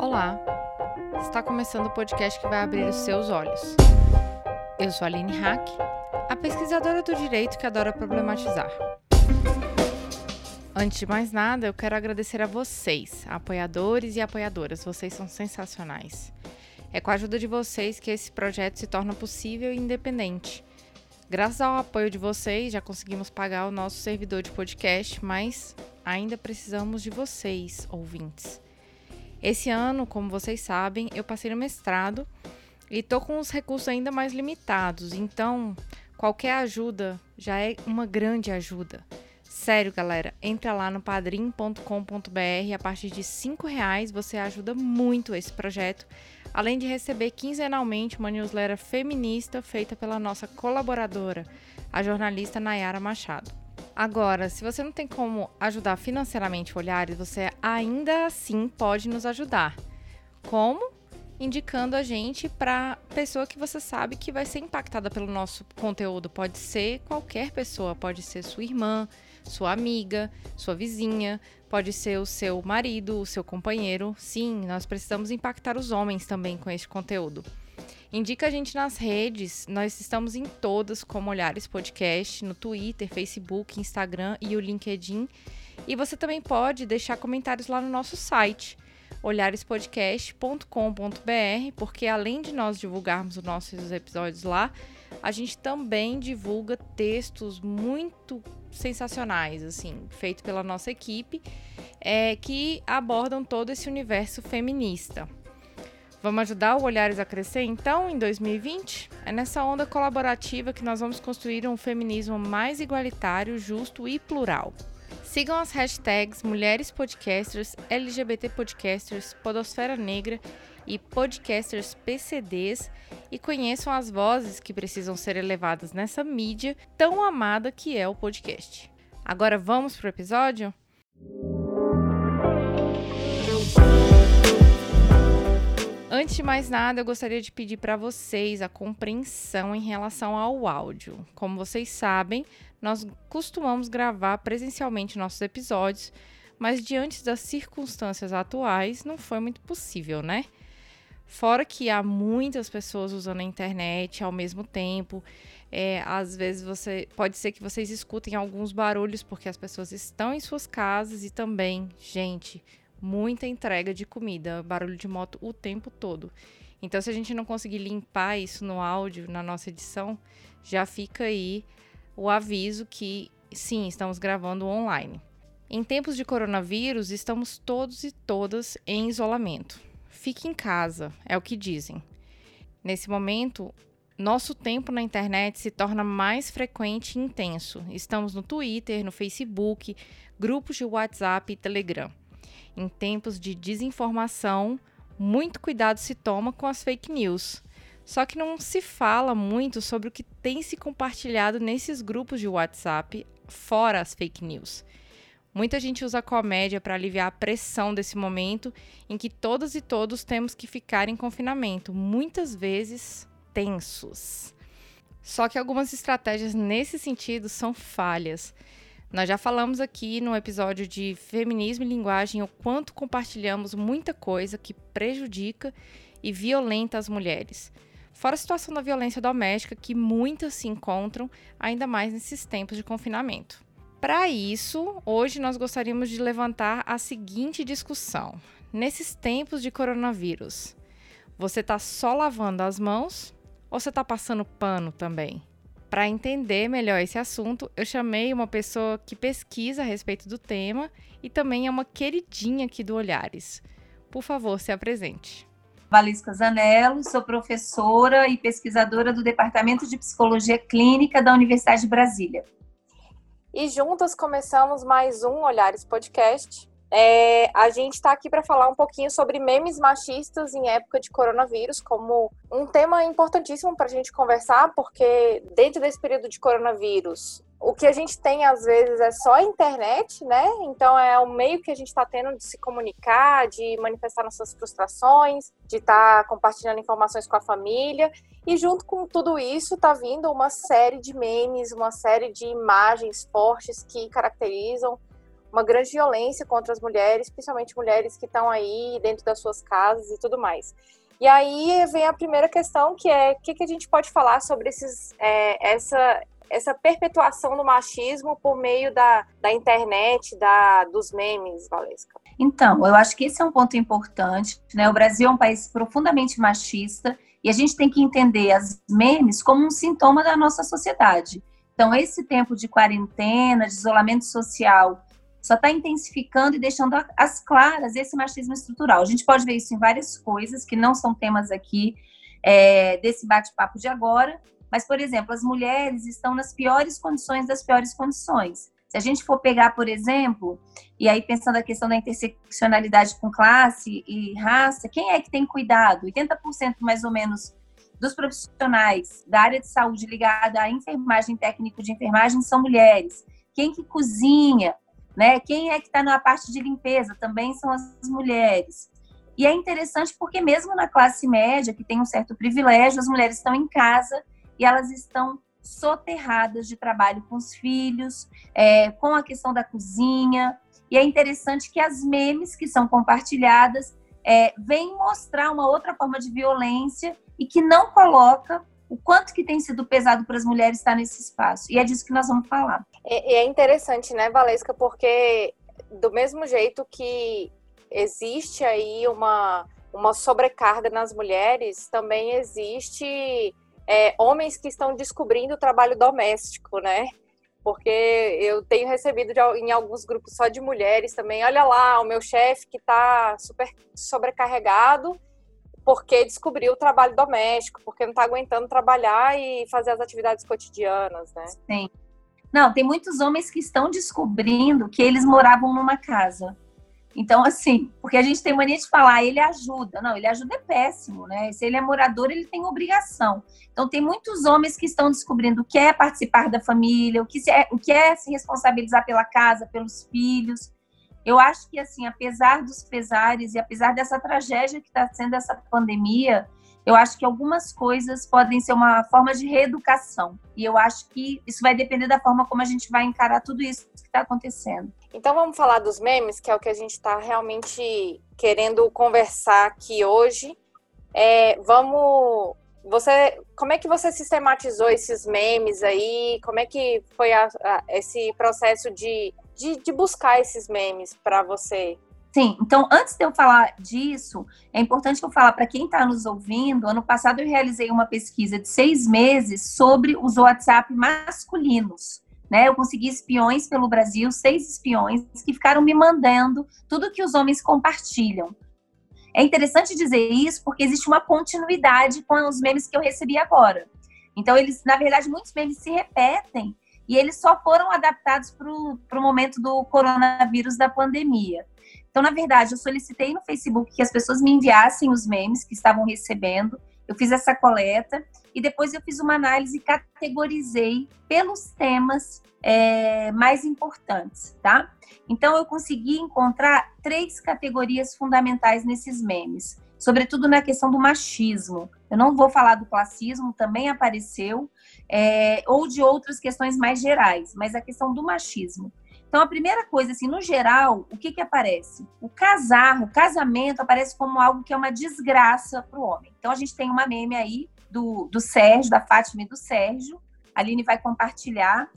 Olá! Está começando o podcast que vai abrir os seus olhos. Eu sou a Aline Hack, a pesquisadora do direito que adora problematizar. Antes de mais nada, eu quero agradecer a vocês, apoiadores e apoiadoras. Vocês são sensacionais. É com a ajuda de vocês que esse projeto se torna possível e independente. Graças ao apoio de vocês, já conseguimos pagar o nosso servidor de podcast, mas ainda precisamos de vocês, ouvintes. Esse ano, como vocês sabem, eu passei no mestrado e tô com os recursos ainda mais limitados, então qualquer ajuda já é uma grande ajuda. Sério, galera, entra lá no padrim.com.br, a partir de cinco reais você ajuda muito esse projeto, além de receber quinzenalmente uma newsletter feminista feita pela nossa colaboradora, a jornalista Nayara Machado. Agora, se você não tem como ajudar financeiramente o Olhares, você ainda assim pode nos ajudar. Como? Indicando a gente para pessoa que você sabe que vai ser impactada pelo nosso conteúdo. Pode ser qualquer pessoa, pode ser sua irmã, sua amiga, sua vizinha, pode ser o seu marido, o seu companheiro. Sim, nós precisamos impactar os homens também com este conteúdo. Indica a gente nas redes, nós estamos em todas como Olhares Podcast, no Twitter, Facebook, Instagram e o LinkedIn. E você também pode deixar comentários lá no nosso site, olharespodcast.com.br, porque além de nós divulgarmos os nossos episódios lá, a gente também divulga textos muito sensacionais, assim, feito pela nossa equipe, é, que abordam todo esse universo feminista. Vamos ajudar o Olhares a crescer então em 2020? É nessa onda colaborativa que nós vamos construir um feminismo mais igualitário, justo e plural. Sigam as hashtags Mulheres Podcasters, LGBT Podcasters, Podosfera Negra e Podcasters PCDs e conheçam as vozes que precisam ser elevadas nessa mídia tão amada que é o podcast. Agora vamos pro episódio? Antes de mais nada, eu gostaria de pedir para vocês a compreensão em relação ao áudio. Como vocês sabem, nós costumamos gravar presencialmente nossos episódios, mas diante das circunstâncias atuais, não foi muito possível, né? Fora que há muitas pessoas usando a internet ao mesmo tempo. É, às vezes você pode ser que vocês escutem alguns barulhos porque as pessoas estão em suas casas e também, gente, muita entrega de comida, barulho de moto o tempo todo. Então, se a gente não conseguir limpar isso no áudio, na nossa edição, já fica aí o aviso que sim, estamos gravando online. Em tempos de coronavírus, estamos todos e todas em isolamento. Fique em casa, é o que dizem. Nesse momento, nosso tempo na internet se torna mais frequente e intenso. Estamos no Twitter, no Facebook, grupos de WhatsApp e Telegram. Em tempos de desinformação, muito cuidado se toma com as fake news. Só que não se fala muito sobre o que tem se compartilhado nesses grupos de WhatsApp, fora as fake news. Muita gente usa a comédia para aliviar a pressão desse momento em que todas e todos temos que ficar em confinamento, muitas vezes tensos. Só que algumas estratégias nesse sentido são falhas. Nós já falamos aqui no episódio de Feminismo e Linguagem o quanto compartilhamos muita coisa que prejudica e violenta as mulheres. Fora a situação da violência doméstica que muitas se encontram, ainda mais nesses tempos de confinamento. Para isso, hoje nós gostaríamos de levantar a seguinte discussão. Nesses tempos de coronavírus, você está só lavando as mãos ou você está passando pano também? Para entender melhor esse assunto, eu chamei uma pessoa que pesquisa a respeito do tema e também é uma queridinha aqui do Olhares. Por favor, se apresente. Valisca Zanello, sou professora e pesquisadora do Departamento de Psicologia Clínica da Universidade de Brasília. E juntas começamos mais um Olhares Podcast, é, a gente está aqui para falar um pouquinho sobre memes machistas em época de coronavírus, como um tema importantíssimo para a gente conversar, porque dentro desse período de coronavírus, o que a gente tem às vezes é só a internet, né? Então é o meio que a gente está tendo de se comunicar, de manifestar nossas frustrações, de estar tá compartilhando informações com a família. E junto com tudo isso está vindo uma série de memes, uma série de imagens fortes que caracterizam uma grande violência contra as mulheres, principalmente mulheres que estão aí dentro das suas casas e tudo mais. E aí vem a primeira questão, que é o que, que a gente pode falar sobre esses, é, essa, essa perpetuação do machismo por meio da, da internet, da, dos memes, Valesca? Então, eu acho que esse é um ponto importante. Né? O Brasil é um país profundamente machista e a gente tem que entender as memes como um sintoma da nossa sociedade. Então, esse tempo de quarentena, de isolamento social, só está intensificando e deixando as claras esse machismo estrutural. A gente pode ver isso em várias coisas que não são temas aqui é, desse bate-papo de agora, mas, por exemplo, as mulheres estão nas piores condições das piores condições. Se a gente for pegar, por exemplo, e aí pensando a questão da interseccionalidade com classe e raça, quem é que tem cuidado? 80% mais ou menos dos profissionais da área de saúde ligada à enfermagem, técnico de enfermagem, são mulheres. Quem que cozinha, né? Quem é que está na parte de limpeza também são as mulheres. E é interessante porque mesmo na classe média, que tem um certo privilégio, as mulheres estão em casa e elas estão soterradas de trabalho com os filhos, é, com a questão da cozinha. E é interessante que as memes que são compartilhadas é, vêm mostrar uma outra forma de violência e que não coloca o quanto que tem sido pesado para as mulheres estar nesse espaço. E é disso que nós vamos falar. E é, interessante, né, Valesca, porque do mesmo jeito que existe aí uma, uma sobrecarga nas mulheres, também existe é, homens que estão descobrindo o trabalho doméstico, né? Porque eu tenho recebido de, em alguns grupos só de mulheres também, olha lá, o meu chefe que está super sobrecarregado porque descobriu o trabalho doméstico, porque não está aguentando trabalhar e fazer as atividades cotidianas, né? Sim. Não, tem muitos homens que estão descobrindo que eles moravam numa casa. Então, assim, porque a gente tem mania de falar, ele ajuda. Não, ele ajuda é péssimo, né? Se ele é morador, ele tem obrigação. Então, tem muitos homens que estão descobrindo o que é participar da família, o que é, o que é se responsabilizar pela casa, pelos filhos. Eu acho que, assim, apesar dos pesares e apesar dessa tragédia que está sendo essa pandemia, eu acho que algumas coisas podem ser uma forma de reeducação. E eu acho que isso vai depender da forma como a gente vai encarar tudo isso que está acontecendo. Então vamos falar dos memes, que é o que a gente está realmente querendo conversar aqui hoje. É, vamos. Você, como é que você sistematizou esses memes aí? Como é que foi a, a, esse processo de, de, de buscar esses memes para você? Sim, então antes de eu falar disso, é importante que eu falar para quem está nos ouvindo. Ano passado eu realizei uma pesquisa de seis meses sobre os WhatsApp masculinos. Né? Eu consegui espiões pelo Brasil, seis espiões que ficaram me mandando tudo que os homens compartilham. É interessante dizer isso porque existe uma continuidade com os memes que eu recebi agora. Então, eles, na verdade, muitos memes se repetem e eles só foram adaptados para o momento do coronavírus da pandemia. Então, na verdade, eu solicitei no Facebook que as pessoas me enviassem os memes que estavam recebendo. Eu fiz essa coleta e depois eu fiz uma análise e categorizei pelos temas é, mais importantes, tá? Então, eu consegui encontrar três categorias fundamentais nesses memes, sobretudo na questão do machismo. Eu não vou falar do classismo, também apareceu, é, ou de outras questões mais gerais, mas a questão do machismo. Então, a primeira coisa, assim, no geral, o que que aparece? O casar, o casamento aparece como algo que é uma desgraça para o homem. Então, a gente tem uma meme aí do, do Sérgio, da Fátima e do Sérgio. A Aline vai compartilhar.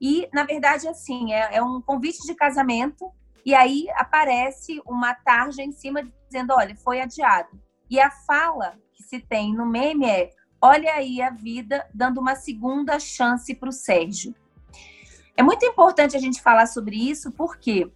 E, na verdade, assim, é, é um convite de casamento. E aí aparece uma tarja em cima dizendo: olha, foi adiado. E a fala que se tem no meme é: olha aí a vida dando uma segunda chance para o Sérgio. É muito importante a gente falar sobre isso, por quê?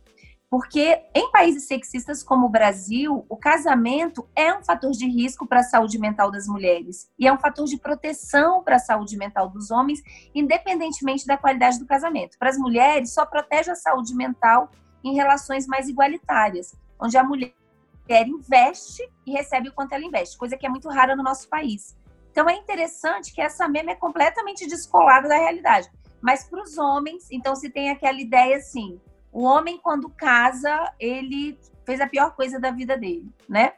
Porque em países sexistas como o Brasil, o casamento é um fator de risco para a saúde mental das mulheres e é um fator de proteção para a saúde mental dos homens, independentemente da qualidade do casamento. Para as mulheres, só protege a saúde mental em relações mais igualitárias, onde a mulher investe e recebe o quanto ela investe, coisa que é muito rara no nosso país. Então é interessante que essa meme é completamente descolada da realidade. Mas para os homens, então se tem aquela ideia assim: o homem, quando casa, ele fez a pior coisa da vida dele, né?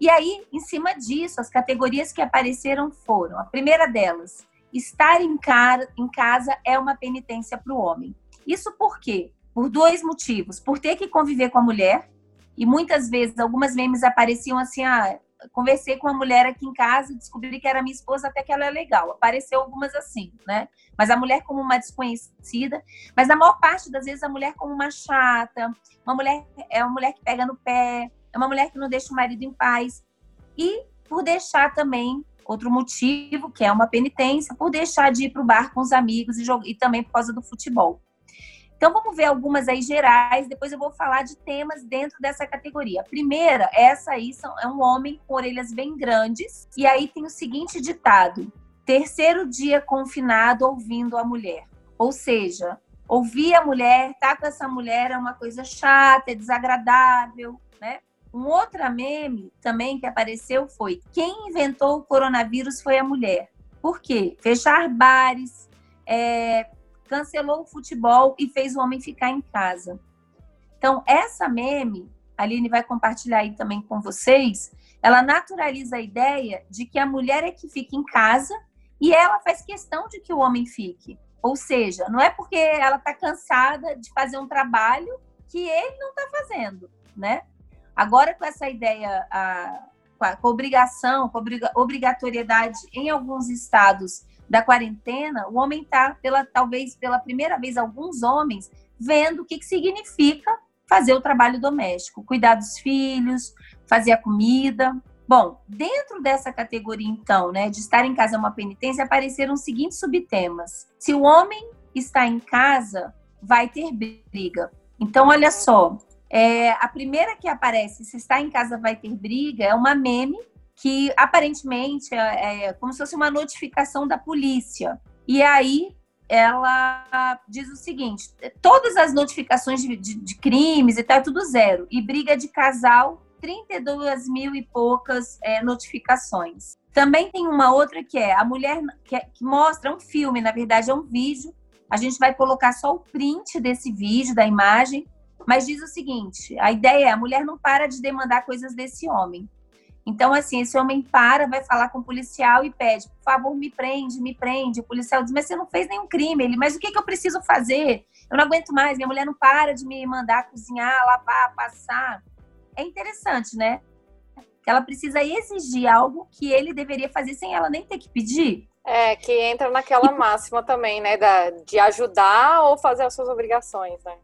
E aí, em cima disso, as categorias que apareceram foram: a primeira delas, estar em, cara, em casa é uma penitência para o homem. Isso por quê? por dois motivos. Por ter que conviver com a mulher, e muitas vezes algumas memes apareciam assim, ah, conversei com uma mulher aqui em casa e descobri que era minha esposa, até que ela é legal. Apareceu algumas assim, né? Mas a mulher como uma desconhecida, mas a maior parte das vezes a mulher como uma chata, uma mulher é uma mulher que pega no pé, é uma mulher que não deixa o marido em paz. E por deixar também outro motivo, que é uma penitência, por deixar de ir para o bar com os amigos e, e também por causa do futebol. Então vamos ver algumas aí gerais, depois eu vou falar de temas dentro dessa categoria. Primeira, essa aí são, é um homem com orelhas bem grandes, e aí tem o seguinte ditado: terceiro dia confinado ouvindo a mulher. Ou seja, ouvir a mulher, estar tá com essa mulher é uma coisa chata, é desagradável, né? Um outro meme também que apareceu foi: quem inventou o coronavírus foi a mulher. Por quê? Fechar bares, é, cancelou o futebol e fez o homem ficar em casa. Então, essa meme, a Aline vai compartilhar aí também com vocês, ela naturaliza a ideia de que a mulher é que fica em casa e ela faz questão de que o homem fique. Ou seja, não é porque ela está cansada de fazer um trabalho que ele não está fazendo, né? Agora, com essa ideia, a, com a obrigação, com a obrigatoriedade em alguns estados da quarentena, o homem está, pela, talvez pela primeira vez, alguns homens, vendo o que, que significa fazer o trabalho doméstico, cuidar dos filhos, fazer a comida. Bom, dentro dessa categoria, então, né, de estar em casa é uma penitência, apareceram os seguintes subtemas. Se o homem está em casa, vai ter briga. Então, olha só, é, a primeira que aparece, se está em casa, vai ter briga, é uma meme que aparentemente é, é como se fosse uma notificação da polícia. E aí ela diz o seguinte: todas as notificações de, de, de crimes e tal, é tudo zero. E briga de casal, 32 mil e poucas é, notificações. Também tem uma outra que é a mulher que, é, que mostra um filme, na verdade é um vídeo. A gente vai colocar só o print desse vídeo, da imagem, mas diz o seguinte: a ideia é a mulher não para de demandar coisas desse homem. Então, assim, esse homem para, vai falar com o policial e pede, por favor, me prende, me prende. O policial diz, mas você não fez nenhum crime. Ele, mas o que, que eu preciso fazer? Eu não aguento mais, minha mulher não para de me mandar cozinhar, lavar, passar. É interessante, né? Que ela precisa exigir algo que ele deveria fazer sem ela nem ter que pedir. É, que entra naquela máxima também, né? Da, de ajudar ou fazer as suas obrigações, né?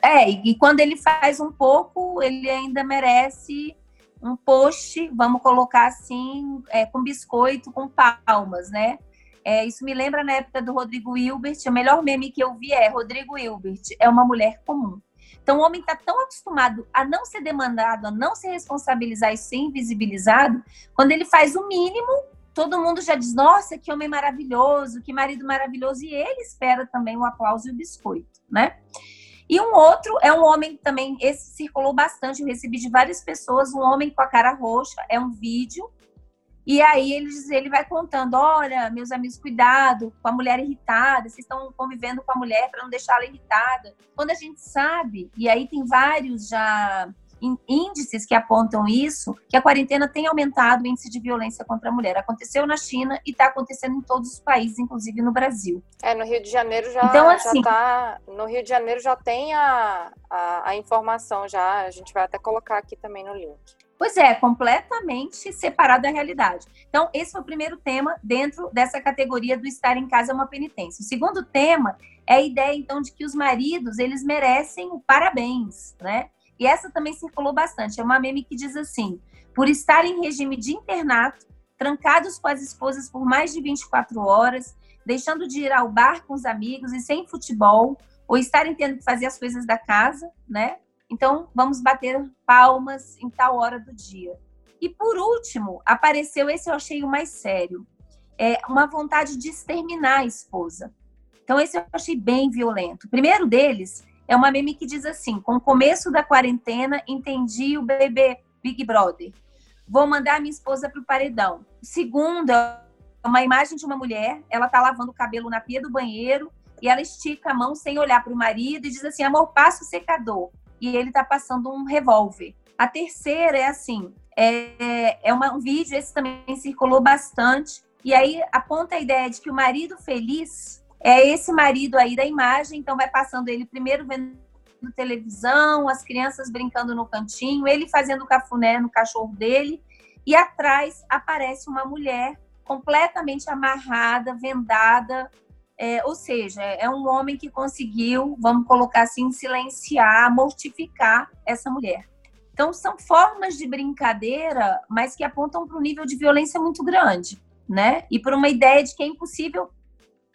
É, e quando ele faz um pouco, ele ainda merece um post, vamos colocar assim, é, com biscoito, com palmas, né? É, isso me lembra na época do Rodrigo Hilbert. O melhor meme que eu vi é Rodrigo Hilbert é uma mulher comum. Então, o homem está tão acostumado a não ser demandado, a não se responsabilizar e ser invisibilizado, quando ele faz o mínimo, todo mundo já diz: Nossa, que homem maravilhoso, que marido maravilhoso, e ele espera também o aplauso e o biscoito, né? E um outro é um homem também, esse circulou bastante, eu recebi de várias pessoas, um homem com a cara roxa, é um vídeo. E aí ele, ele vai contando: olha, meus amigos, cuidado com a mulher irritada, vocês estão convivendo com a mulher para não deixá-la irritada. Quando a gente sabe, e aí tem vários já índices que apontam isso, que a quarentena tem aumentado o índice de violência contra a mulher. Aconteceu na China e está acontecendo em todos os países, inclusive no Brasil. É, no Rio de Janeiro já, então, assim, já tá, no Rio de Janeiro já tem a, a, a informação já, a gente vai até colocar aqui também no link. Pois é, completamente separado da realidade. Então, esse foi o primeiro tema dentro dessa categoria do estar em casa é uma penitência. O segundo tema é a ideia, então, de que os maridos, eles merecem o parabéns, né? E essa também circulou bastante. É uma meme que diz assim: por estar em regime de internato, trancados com as esposas por mais de 24 horas, deixando de ir ao bar com os amigos e sem futebol, ou estarem tendo que fazer as coisas da casa, né? Então, vamos bater palmas em tal hora do dia. E por último, apareceu esse eu achei o mais sério. É uma vontade de exterminar a esposa. Então, esse eu achei bem violento. O primeiro deles é uma meme que diz assim: com o começo da quarentena, entendi o bebê Big Brother. Vou mandar minha esposa para o paredão. O segundo é uma imagem de uma mulher, ela tá lavando o cabelo na pia do banheiro e ela estica a mão sem olhar para o marido e diz assim: amor, passa o secador. E ele tá passando um revólver. A terceira é assim: é, é uma, um vídeo, esse também circulou bastante, e aí aponta a ideia de que o marido feliz é esse marido aí da imagem, então vai passando ele primeiro vendo televisão, as crianças brincando no cantinho, ele fazendo cafuné no cachorro dele, e atrás aparece uma mulher completamente amarrada, vendada, é, ou seja, é um homem que conseguiu, vamos colocar assim, silenciar, mortificar essa mulher. Então, são formas de brincadeira, mas que apontam para um nível de violência muito grande, né? E para uma ideia de que é impossível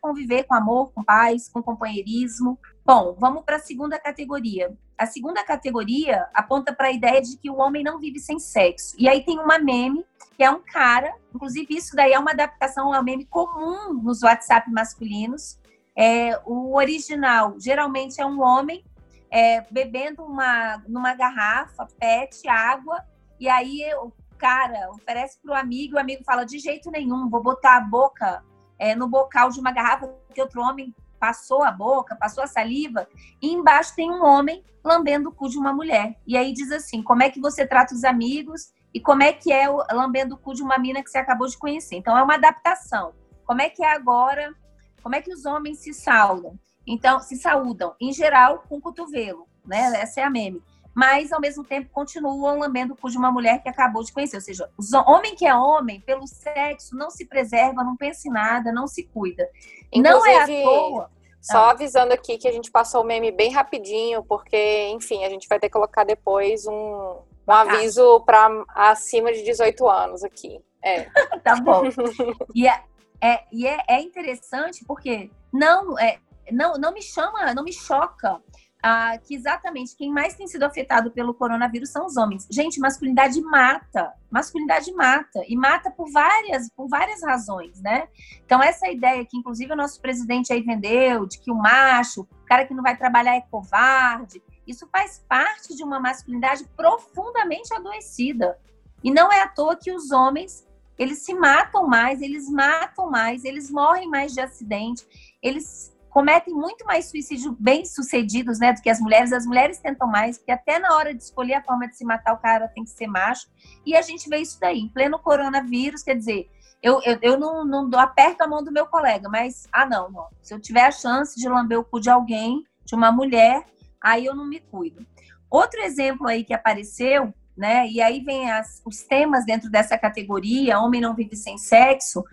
conviver com amor, com paz, com companheirismo. Bom, vamos para a segunda categoria. A segunda categoria aponta para a ideia de que o homem não vive sem sexo. E aí tem uma meme, que é um cara, inclusive isso daí é uma adaptação a um meme comum nos WhatsApp masculinos. É, o original geralmente é um homem é, bebendo uma, numa garrafa, pet, água, e aí o cara oferece para o amigo, o amigo fala: de jeito nenhum, vou botar a boca é, no bocal de uma garrafa que outro homem passou a boca, passou a saliva, e embaixo tem um homem lambendo o cu de uma mulher. E aí diz assim: como é que você trata os amigos e como é que é o, lambendo o cu de uma mina que você acabou de conhecer. Então é uma adaptação. Como é que é agora? Como é que os homens se saudam? Então, se saúdam, em geral, com o cotovelo, né? Essa é a meme mas ao mesmo tempo continuam lambendo o cu de uma mulher que acabou de conhecer. Ou seja, o homem que é homem, pelo sexo, não se preserva, não pensa em nada, não se cuida. Inclusive, não é à toa. Só ah. avisando aqui que a gente passou o meme bem rapidinho, porque, enfim, a gente vai ter que colocar depois um, um aviso para acima de 18 anos aqui. É. tá bom. E, é, é, e é, é interessante porque não, é, não, não me chama, não me choca ah, que exatamente quem mais tem sido afetado pelo coronavírus são os homens. Gente, masculinidade mata, masculinidade mata e mata por várias, por várias razões, né? Então essa ideia que inclusive o nosso presidente aí vendeu de que o macho, o cara que não vai trabalhar é covarde, isso faz parte de uma masculinidade profundamente adoecida. E não é à toa que os homens eles se matam mais, eles matam mais, eles morrem mais de acidente, eles cometem muito mais suicídios bem-sucedidos, né, do que as mulheres. As mulheres tentam mais, porque até na hora de escolher a forma de se matar, o cara tem que ser macho. E a gente vê isso daí, em pleno coronavírus, quer dizer, eu, eu, eu não, não dou, aperto a mão do meu colega, mas, ah, não, não. Se eu tiver a chance de lamber o cu de alguém, de uma mulher, aí eu não me cuido. Outro exemplo aí que apareceu, né, e aí vem as, os temas dentro dessa categoria, homem não vive sem sexo,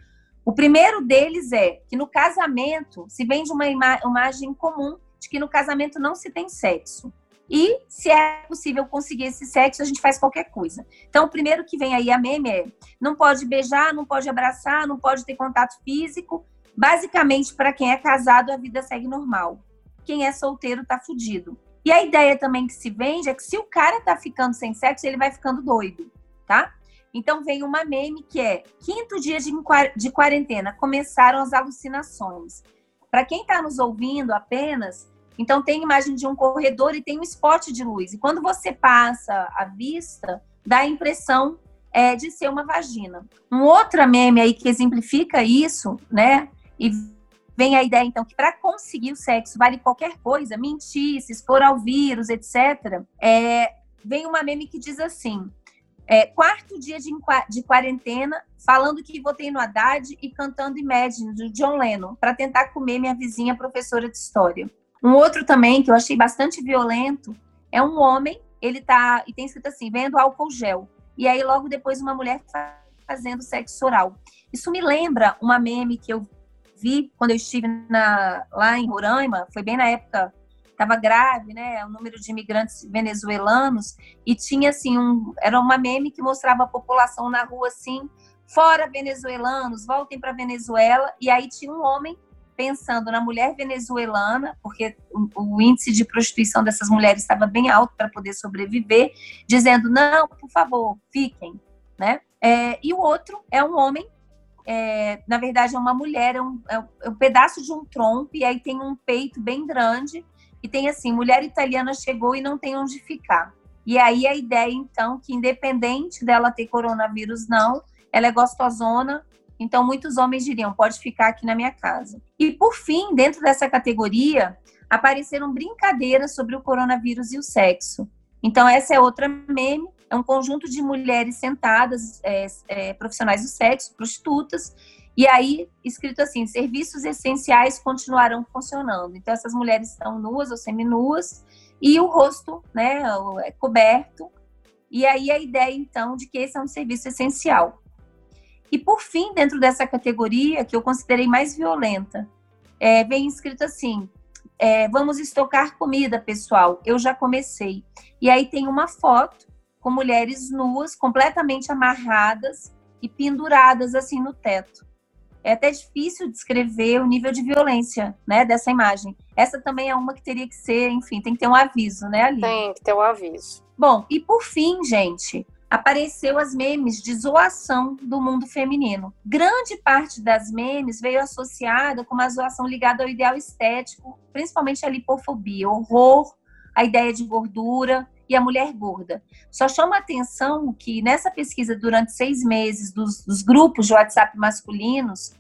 o primeiro deles é que no casamento se vende uma ima imagem comum de que no casamento não se tem sexo. E se é possível conseguir esse sexo, a gente faz qualquer coisa. Então, o primeiro que vem aí a meme é: não pode beijar, não pode abraçar, não pode ter contato físico. Basicamente, para quem é casado, a vida segue normal. Quem é solteiro tá fudido. E a ideia também que se vende é que se o cara tá ficando sem sexo, ele vai ficando doido, tá? Então vem uma meme que é quinto dia de quarentena, começaram as alucinações. Para quem está nos ouvindo apenas, então tem imagem de um corredor e tem um spot de luz. E quando você passa a vista, dá a impressão é, de ser uma vagina. Um outro meme aí que exemplifica isso, né? E vem a ideia, então, que para conseguir o sexo vale qualquer coisa, mentir, se expor ao vírus, etc. É, vem uma meme que diz assim: é, quarto dia de, de, quarentena, falando que votei no Haddad e cantando Imagine, do John Lennon, para tentar comer minha vizinha professora de história. Um outro também, que eu achei bastante violento, é um homem, ele tá, e tem escrito assim, vendo álcool gel. E aí, logo depois, uma mulher fazendo sexo oral. Isso me lembra uma meme que eu vi quando eu estive na, lá em Roraima, foi bem na época estava grave, né, o número de imigrantes venezuelanos e tinha assim um era uma meme que mostrava a população na rua assim, fora venezuelanos, voltem para Venezuela e aí tinha um homem pensando na mulher venezuelana, porque o, o índice de prostituição dessas mulheres estava bem alto para poder sobreviver, dizendo não, por favor, fiquem, né? É, e o outro é um homem é, na verdade é uma mulher, é um, é um, pedaço de um tronco, e aí tem um peito bem grande, e tem assim, mulher italiana chegou e não tem onde ficar. E aí a ideia, então, que independente dela ter coronavírus, não, ela é gostosona, então muitos homens diriam, pode ficar aqui na minha casa. E por fim, dentro dessa categoria, apareceram brincadeiras sobre o coronavírus e o sexo. Então essa é outra meme, é um conjunto de mulheres sentadas, é, é, profissionais do sexo, prostitutas, E aí, escrito assim: serviços essenciais continuarão funcionando. Então, essas mulheres estão nuas ou seminuas e o rosto né, é coberto. E aí, a ideia, então, de que esse é um serviço essencial. E, por fim, dentro dessa categoria, que eu considerei mais violenta, é, vem escrito assim: é, vamos estocar comida, pessoal. Eu já comecei. E aí tem uma foto com mulheres nuas, completamente amarradas e penduradas assim no teto. É até difícil descrever o nível de violência, né, dessa imagem. Essa também é uma que teria que ser, enfim, tem que ter um aviso, né, ali. Tem que ter um aviso. Bom, e por fim, gente, apareceu as memes de zoação do mundo feminino. Grande parte das memes veio associada com uma zoação ligada ao ideal estético, principalmente a lipofobia, horror, a ideia de gordura e a mulher gorda. Só chama atenção que nessa pesquisa durante seis meses dos, dos grupos de WhatsApp masculinos,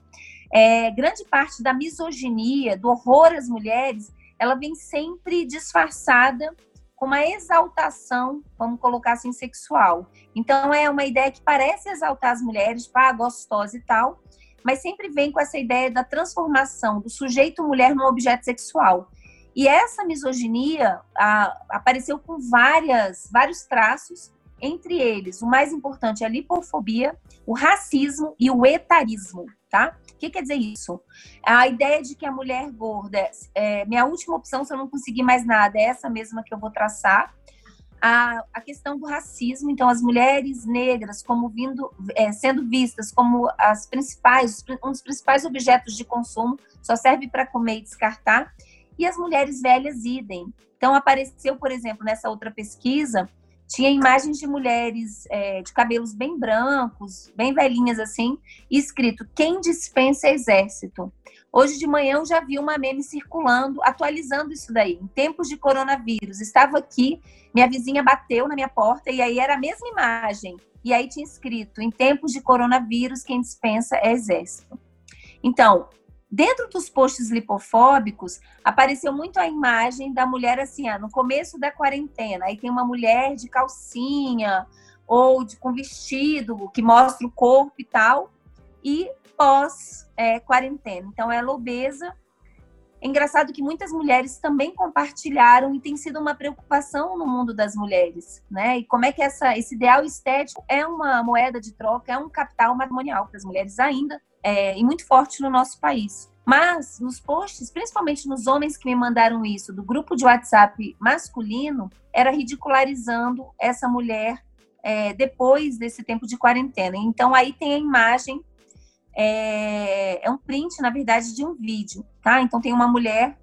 é, grande parte da misoginia, do horror às mulheres, ela vem sempre disfarçada com uma exaltação, vamos colocar assim, sexual. Então é uma ideia que parece exaltar as mulheres, pá, gostosa e tal, mas sempre vem com essa ideia da transformação do sujeito mulher num objeto sexual. E essa misoginia a, apareceu com várias, vários traços, entre eles, o mais importante é a lipofobia, o racismo e o etarismo, tá? O que quer dizer isso? A ideia de que a mulher gorda, é, minha última opção, se eu não conseguir mais nada, é essa mesma que eu vou traçar. A, a questão do racismo, então as mulheres negras como vindo, é, sendo vistas como as principais, um dos principais objetos de consumo, só serve para comer e descartar. E as mulheres velhas idem. Então apareceu, por exemplo, nessa outra pesquisa, tinha imagens de mulheres é, de cabelos bem brancos, bem velhinhas assim, escrito quem dispensa exército. Hoje de manhã eu já vi uma meme circulando, atualizando isso daí. Em tempos de coronavírus, estava aqui, minha vizinha bateu na minha porta e aí era a mesma imagem. E aí tinha escrito: em tempos de coronavírus, quem dispensa é exército. Então, Dentro dos posts lipofóbicos, apareceu muito a imagem da mulher assim, ah, no começo da quarentena. Aí tem uma mulher de calcinha ou de, com vestido que mostra o corpo e tal. E pós-quarentena. É, então, ela é obesa. É engraçado que muitas mulheres também compartilharam e tem sido uma preocupação no mundo das mulheres, né? E como é que essa, esse ideal estético é uma moeda de troca, é um capital matrimonial para as mulheres ainda, é, e muito forte no nosso país. Mas nos posts, principalmente nos homens que me mandaram isso, do grupo de WhatsApp masculino, era ridicularizando essa mulher é, depois desse tempo de quarentena. Então aí tem a imagem, é, é, um print, na verdade, de um vídeo, tá? Então tem uma mulher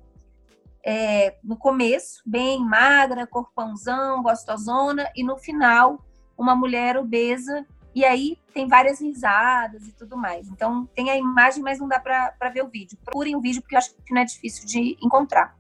é, no começo, bem magra, corpãozão, gostosona, e no final, uma mulher obesa e aí tem várias risadas e tudo mais. Então tem a imagem, mas não dá para ver o vídeo. Procurem o vídeo porque eu acho que não é difícil de encontrar.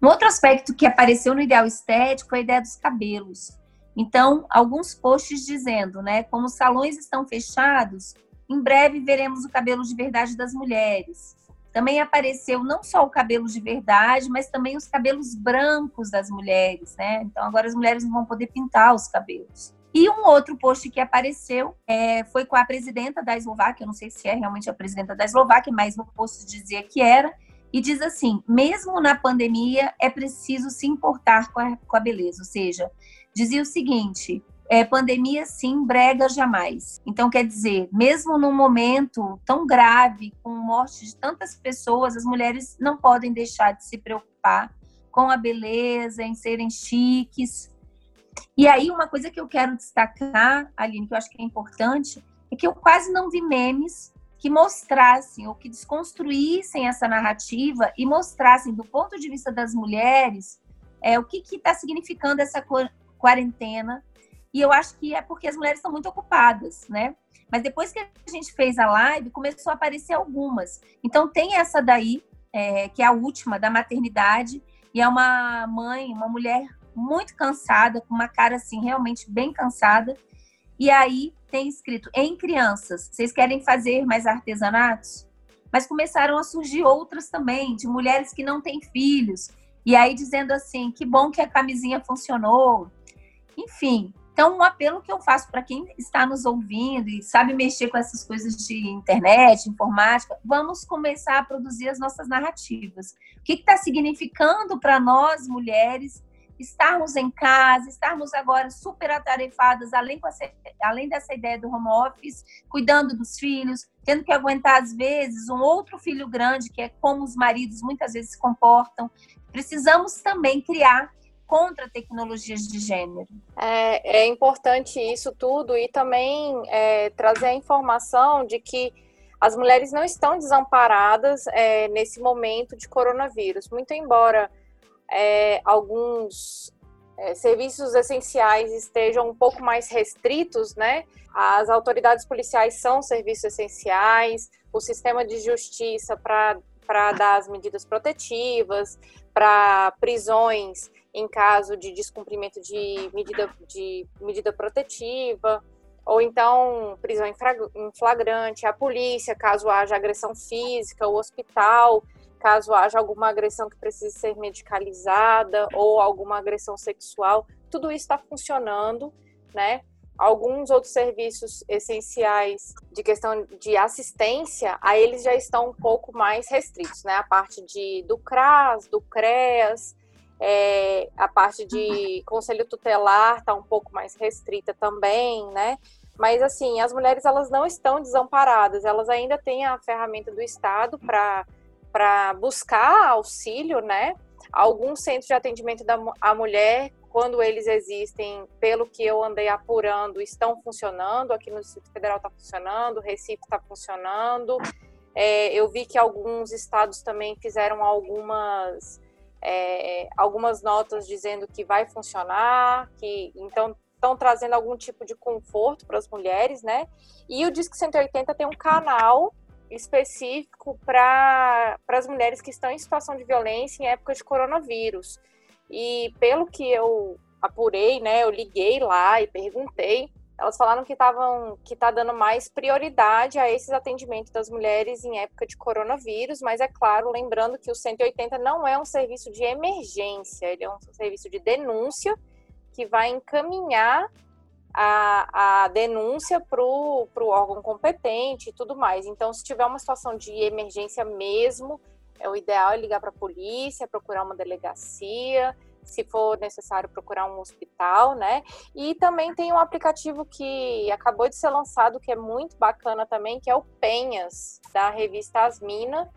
Um outro aspecto que apareceu no ideal estético é a ideia dos cabelos. Então, alguns posts dizendo, né, como os salões estão fechados, em breve veremos o cabelo de verdade das mulheres. Também apareceu não só o cabelo de verdade, mas também os cabelos brancos das mulheres, né? Então agora as mulheres não vão poder pintar os cabelos. E um outro post que apareceu é, foi com a presidenta da Eslováquia, eu não sei se é realmente a presidenta da Eslováquia, mas no post dizia que era, e diz assim: mesmo na pandemia é preciso se importar com a, com a beleza. Ou seja, dizia o seguinte: é, pandemia sim, brega jamais. Então, quer dizer, mesmo num momento tão grave, com morte de tantas pessoas, as mulheres não podem deixar de se preocupar com a beleza, em serem chiques. E aí, uma coisa que eu quero destacar, Aline, que eu acho que é importante, é que eu quase não vi memes que mostrassem ou que desconstruíssem essa narrativa e mostrassem, do ponto de vista das mulheres, é, o que está significando essa quarentena. E eu acho que é porque as mulheres estão muito ocupadas, né? Mas depois que a gente fez a live, começou a aparecer algumas. Então, tem essa daí, é, que é a última, da maternidade, e é uma mãe, uma mulher muito cansada, com uma cara assim, realmente bem cansada. E aí tem escrito: em crianças, vocês querem fazer mais artesanatos? Mas começaram a surgir outras também, de mulheres que não têm filhos. E aí dizendo assim: que bom que a camisinha funcionou. Enfim, Então, um apelo que eu faço para quem está nos ouvindo e sabe mexer com essas coisas de internet, informática, vamos começar a produzir as nossas narrativas. O que está significando para nós, mulheres, estarmos em casa, estarmos agora super atarefadas, além, além dessa ideia do home office, cuidando dos filhos, tendo que aguentar, às vezes, um outro filho grande, que é como os maridos muitas vezes se comportam. Precisamos também criar contra tecnologias de gênero. É, é importante isso tudo e também é, trazer a informação de que as mulheres não estão desamparadas é, nesse momento de coronavírus, muito embora é, alguns é, serviços essenciais estejam um pouco mais restritos, né? As autoridades policiais são serviços essenciais, o sistema de justiça para dar as medidas protetivas, para prisões em caso de descumprimento de medida, de medida protetiva, ou então prisão em flagrante, a polícia, caso haja agressão física, o hospital, caso haja alguma agressão que precise ser medicalizada ou alguma agressão sexual, tudo isso está funcionando, né? Alguns outros serviços essenciais de questão de assistência, a eles já estão um pouco mais restritos, né? A parte de, do CRAS, do CREAS, é, a parte de conselho tutelar está um pouco mais restrita também, né? Mas assim, as mulheres elas não estão desamparadas, elas ainda têm a ferramenta do Estado para para buscar auxílio, né? Alguns centros de atendimento da a mulher, quando eles existem, pelo que eu andei apurando, estão funcionando. Aqui no Distrito Federal está funcionando, Recife está funcionando. É, eu vi que alguns estados também fizeram algumas é, algumas notas dizendo que vai funcionar, que então estão trazendo algum tipo de conforto para as mulheres, né? E o Disque 180 tem um canal específico para as mulheres que estão em situação de violência em época de coronavírus. E pelo que eu apurei, né, eu liguei lá e perguntei, elas falaram que estavam que tá dando mais prioridade a esses atendimentos das mulheres em época de coronavírus, mas é claro, lembrando que o 180 não é um serviço de emergência, ele é um serviço de denúncia que vai encaminhar a, a denúncia para o órgão competente e tudo mais. Então, se tiver uma situação de emergência mesmo, é o ideal é ligar para a polícia, procurar uma delegacia, se for necessário procurar um hospital, né? E também tem um aplicativo que acabou de ser lançado que é muito bacana também, que é o Penhas da revista Asmina,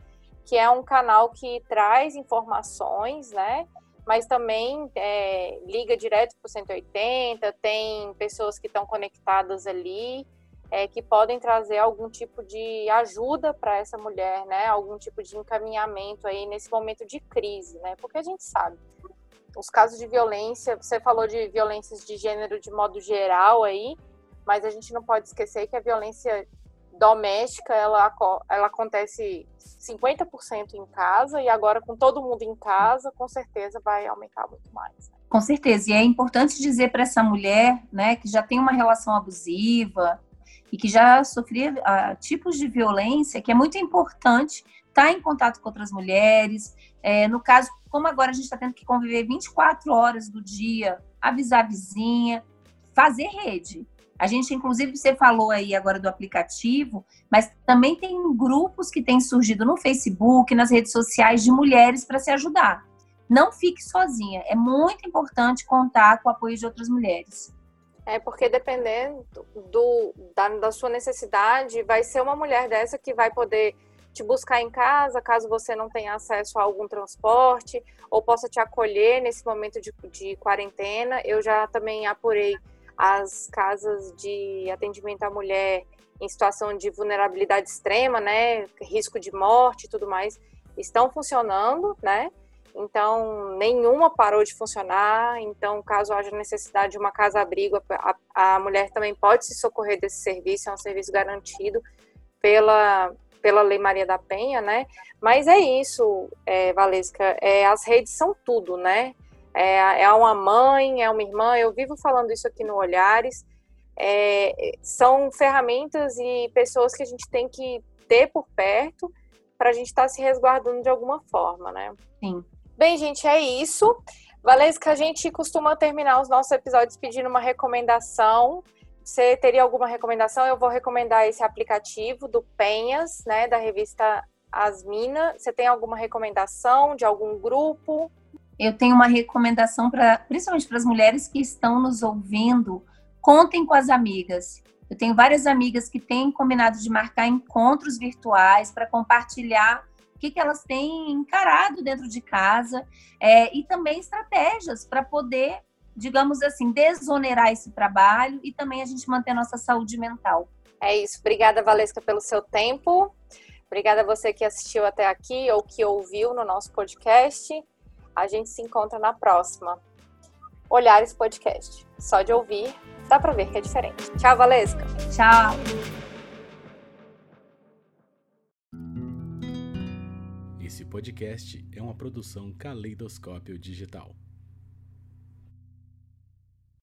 que é um canal que traz informações, né? Mas também é, liga direto para o 180, tem pessoas que estão conectadas ali, é, que podem trazer algum tipo de ajuda para essa mulher, né? Algum tipo de encaminhamento aí nesse momento de crise, né? Porque a gente sabe, os casos de violência, você falou de violências de gênero de modo geral aí, mas a gente não pode esquecer que a violência doméstica, ela, ela acontece 50% em casa e agora com todo mundo em casa, com certeza vai aumentar muito mais. Né? Com certeza, e é importante dizer para essa mulher, né, que já tem uma relação abusiva e que já sofria uh, tipos de violência, que é muito importante estar tá em contato com outras mulheres. É, no caso, como agora a gente está tendo que conviver 24 horas do dia, avisar a vizinha, fazer rede. A gente, inclusive, você falou aí agora do aplicativo, mas também tem grupos que têm surgido no Facebook, nas redes sociais de mulheres para se ajudar. Não fique sozinha. É muito importante contar com o apoio de outras mulheres. É porque dependendo do, da, da sua necessidade, vai ser uma mulher dessa que vai poder te buscar em casa, caso você não tenha acesso a algum transporte, ou possa te acolher nesse momento de, de quarentena. Eu já também apurei as casas de atendimento à mulher em situação de vulnerabilidade extrema, né, risco de morte e tudo mais, estão funcionando, né? Então, nenhuma parou de funcionar. Então, caso haja necessidade de uma casa-abrigo, a, a, mulher também pode se socorrer desse serviço, é um serviço garantido pela, pela Lei Maria da Penha, né? Mas é isso, é, Valesca, é, as redes são tudo, né? É, é uma mãe, é uma irmã, eu vivo falando isso aqui no Olhares. É, são ferramentas e pessoas que a gente tem que ter por perto para a gente estar tá se resguardando de alguma forma, né? Sim. Bem, gente, é isso. Valesca, a gente costuma terminar os nossos episódios pedindo uma recomendação. Você teria alguma recomendação? Eu vou recomendar esse aplicativo do Penhas, né, da revista Asmina. Você tem alguma recomendação de algum grupo? Eu tenho uma recomendação para, principalmente para as mulheres que estão nos ouvindo, contem com as amigas. Eu tenho várias amigas que têm combinado de marcar encontros virtuais para compartilhar o que, que elas têm encarado dentro de casa é, e também estratégias para poder, digamos assim, desonerar esse trabalho e também a gente manter a nossa saúde mental. É isso. Obrigada, Valesca, pelo seu tempo. Obrigada a você que assistiu até aqui ou que ouviu no nosso podcast. A gente se encontra na próxima. Olhares Podcast. Só de ouvir, dá para ver que é diferente. Tchau, Valesca. Tchau. Esse podcast é uma produção Caleidoscópio Digital.